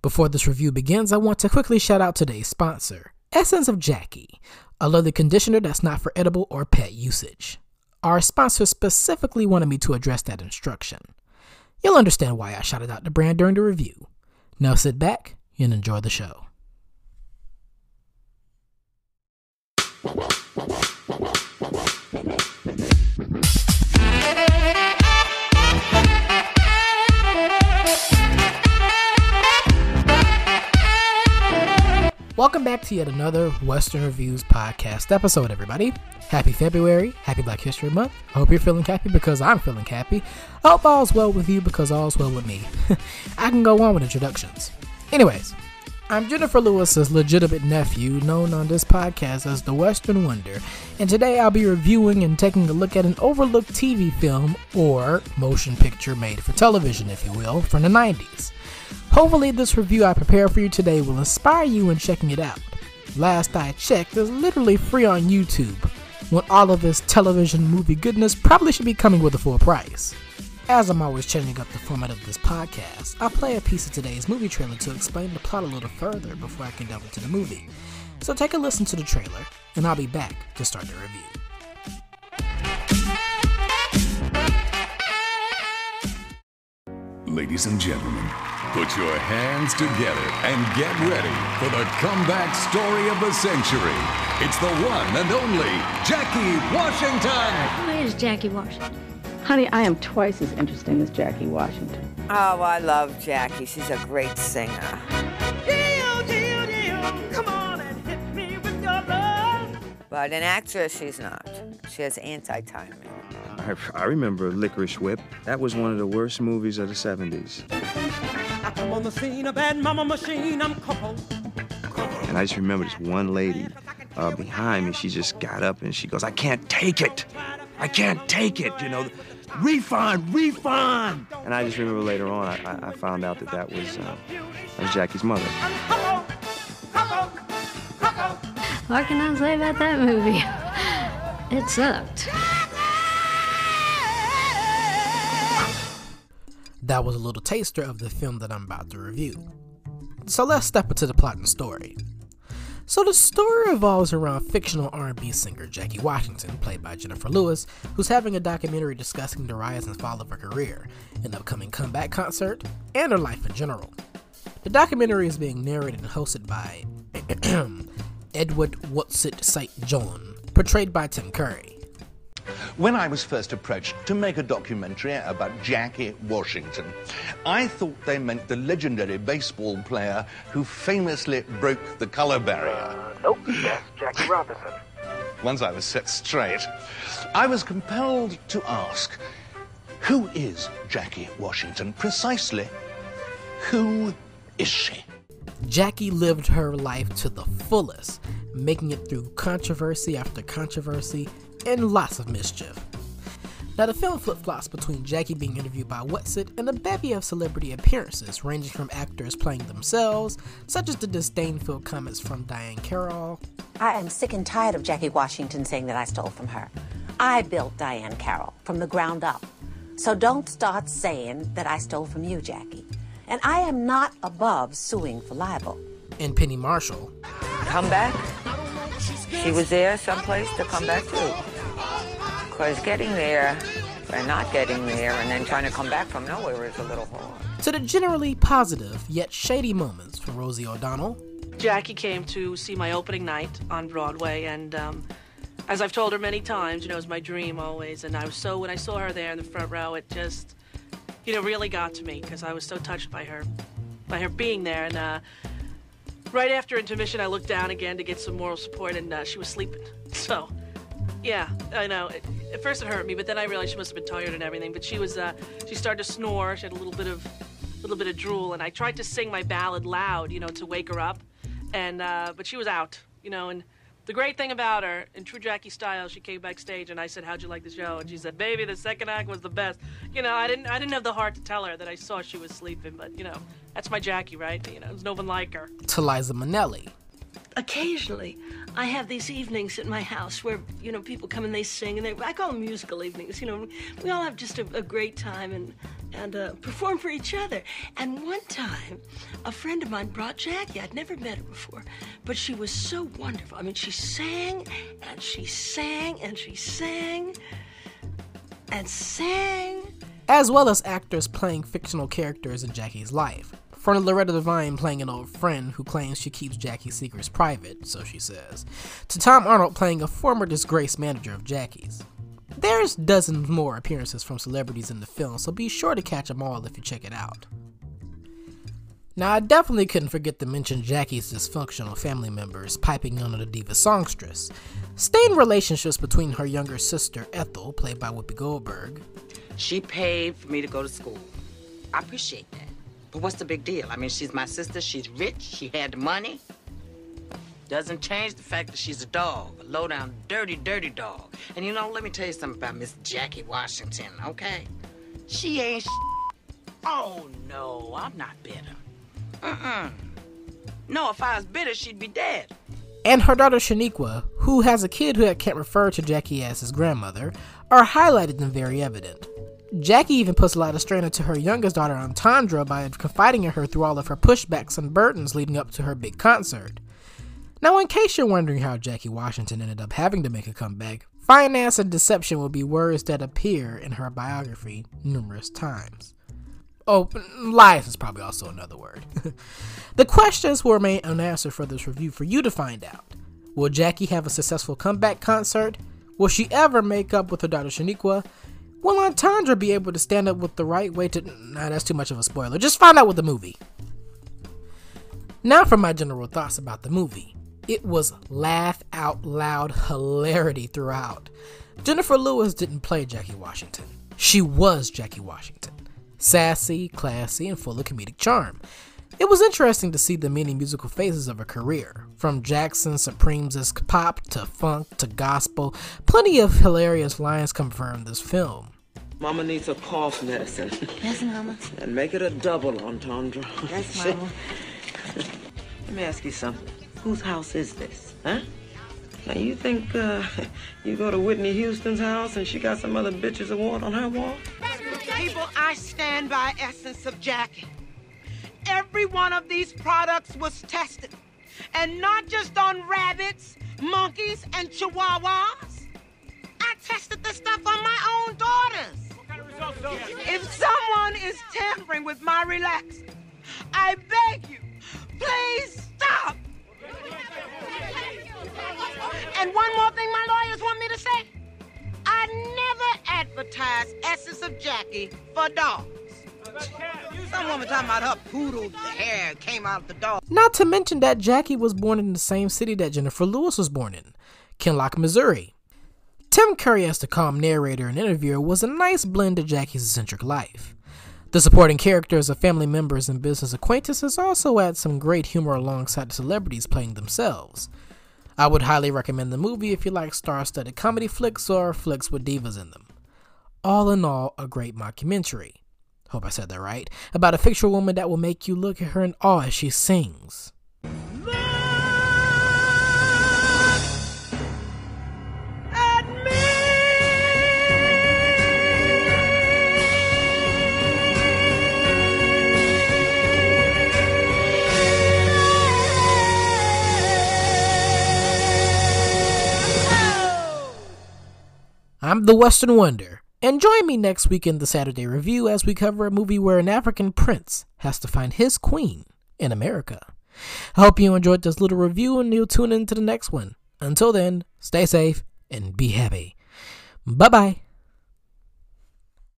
Before this review begins, I want to quickly shout out today's sponsor, Essence of Jackie, a leather conditioner that's not for edible or pet usage. Our sponsor specifically wanted me to address that instruction. You'll understand why I shouted out the brand during the review. Now sit back and enjoy the show. Welcome back to yet another Western Reviews podcast episode, everybody. Happy February. Happy Black History Month. I hope you're feeling happy because I'm feeling happy. I hope all's well with you because all's well with me. I can go on with introductions. Anyways, I'm Jenifer Lewis's legitimate nephew, known on this podcast as the Western Wonder, and today I'll be reviewing and taking a look at an overlooked TV film or motion picture made for television, if you will, from the 90s. Hopefully, this review I prepare for you today will inspire you in checking it out. Last I checked, it's literally free on YouTube, when all of this television movie goodness probably should be coming with a full price. As I'm always changing up the format of this podcast, I'll play a piece of today's movie trailer to explain the plot a little further before I can delve into the movie. So take a listen to the trailer, and I'll be back to start the review. Ladies and gentlemen, put your hands together and get ready for the comeback story of the century. It's the one and only Jackie Washington. Who is Jackie Washington? Honey, I am twice as interesting as Jackie Washington. Oh, I love Jackie. She's a great singer. Deal, deal, deal. Come on and hit me with your love. But an actress, she's not. She has anti timing. I, I remember Licorice Whip. That was one of the worst movies of the 70s. I come on the scene, a bad mama machine. I'm Coco. And I just remember this one lady uh, behind me. She just got up and she goes, I can't take it. I can't take it, you know. Refund, refund. And I just remember later on, I, I- I found out that that was, uh, that was Jackie's mother. What can I say about that movie? It sucked. That was a little taster of the film that I'm about to review. So let's step into the plot and story. So the story revolves around fictional R&B singer Jackie Washington, played by Jenifer Lewis, who's having a documentary discussing the rise and fall of her career, an upcoming comeback concert, and her life in general. The documentary is being narrated and hosted by Edward Whatsit St. John, portrayed by Tim Curry. When I was first approached to make a documentary about Jackie Washington, I thought they meant the legendary baseball player who famously broke the color barrier. Uh, nope, that's Jackie Robinson. Once I was set straight, I was compelled to ask, who is Jackie Washington precisely? Who is she? Jackie lived her life to the fullest, making it through controversy after controversy and lots of mischief. Now, the film flip flops between Jackie being interviewed by Whatsit and a bevy of celebrity appearances, ranging from actors playing themselves, such as the disdainful comments from Diahann Carroll, I am sick and tired of Jackie Washington saying that I stole from her. I built Diahann Carroll from the ground up. So don't start saying that I stole from you, Jackie. And I am not above suing for libel. and Penny Marshall, Come back? She was there someplace to come back to. Because getting there and not getting there and then trying to come back from nowhere is a little hard. to the generally positive yet shady moments for Rosie O'Donnell, Jackie came to see my opening night on Broadway, and um, as I've told her many times, you know, it was my dream always. And I was so when I saw her there in the front row, it just, you know, really got to me because I was so touched by her, by her being there. And uh, right after intermission, I looked down again to get some moral support, and uh, she was sleeping. So, yeah, I know. It, at first, it hurt me, but then I realized she must have been tired and everything. But she was, uh, she started to snore. She had a little bit of, little bit of drool, and I tried to sing my ballad loud, you know, to wake her up and uh, but she was out, you know. And the great thing about her, in true Jackie style, she came backstage and I said, "How'd you like the show?" And she said, "Baby, the second act was the best." You know, I didn't, I didn't have the heart to tell her that I saw she was sleeping, but you know, that's my Jackie, right? You know, there's no one like her. to Liza Minnelli, Occasionally, I have these evenings at my house where you know people come and they sing, and they I call them musical evenings. You know, we all have just a, a great time, and and uh, perform for each other. And one time, a friend of mine brought Jackie. I'd never met her before, but she was so wonderful. I mean, she sang and she sang and she sang and sang. As well as actors playing fictional characters in Jackie's life. From Loretta Devine playing an old friend who claims she keeps Jackie's secrets private, so she says, to Tom Arnold playing a former disgraced manager of Jackie's. There's dozens more appearances from celebrities in the film, so be sure to catch them all if you check it out. Now, I definitely couldn't forget to mention Jackie's dysfunctional family members piping under the diva songstress, stained relationships between her younger sister Ethel, played by Whoopi Goldberg. She paid for me to go to school. I appreciate that. But what's the big deal? I mean, she's my sister, she's rich, she had the money. Doesn't change the fact that she's a dog, a low down, dirty, dirty dog. And you know, let me tell you something about Miss Jackie Washington, okay? She ain't Oh, no, I'm not bitter. Uh-uh. No, if I was bitter, she'd be dead. And her daughter Shaniqua, who has a kid who can't refer to Jackie as his grandmother, are highlighted and very evident. Jackie even puts a lot of strain into her youngest daughter, Entendre, by confiding in her through all of her pushbacks and burdens leading up to her big concert. Now, in case you're wondering how Jackie Washington ended up having to make a comeback, finance and deception will be words that appear in her biography numerous times. Oh, lies is probably also another word. the questions will remain unanswered for this review for you to find out. Will Jackie have a successful comeback concert? Will she ever make up with her daughter Shaniqua? Will Entendre be able to stand up with the right way to. Nah, that's too much of a spoiler. Just find out with the movie. Now for my general thoughts about the movie. It was laugh out loud hilarity throughout. Jenifer Lewis didn't play Jackie Washington. She was Jackie Washington. Sassy, classy, and full of comedic charm. It was interesting to see the many musical phases of her career, from Jackson Supreme's pop to funk to gospel. Plenty of hilarious lines confirm this film. Mama needs a cough medicine. Yes, Mama. And make it a double entendre. Yes, Mama. Let me ask you something. Whose house is this, huh? Now you think uh, you go to Whitney Houston's house and she got some other bitch's award on her wall? People, I stand by Essence of Jackie. Every one of these products was tested. And not just on rabbits, monkeys, and chihuahuas. I tested the stuff on my own daughters. If someone is tampering with my relaxer, I beg you, please stop. And one more thing my lawyers want me to say. I never advertise Essence of Jackie for dogs. Some woman talking about her poodle hair came out the dog. Not to mention that Jackie was born in the same city that Jenifer Lewis was born in, Kinloch, Missouri. Tim Curry as the calm narrator and interviewer was a nice blend of Jackie's eccentric life. The supporting characters of family members and business acquaintances also add some great humor alongside the celebrities playing themselves. I would highly recommend the movie if you like star-studded comedy flicks or flicks with divas in them. All in all, a great mockumentary. Hope I said that right. About a fictional woman that will make you look at her in awe as she sings. I'm the Western Wonder, and join me next week in the Saturday Review as we cover a movie where an African prince has to find his queen in America. I hope you enjoyed this little review and you'll tune in to the next one. Until then, stay safe and be happy. Bye bye.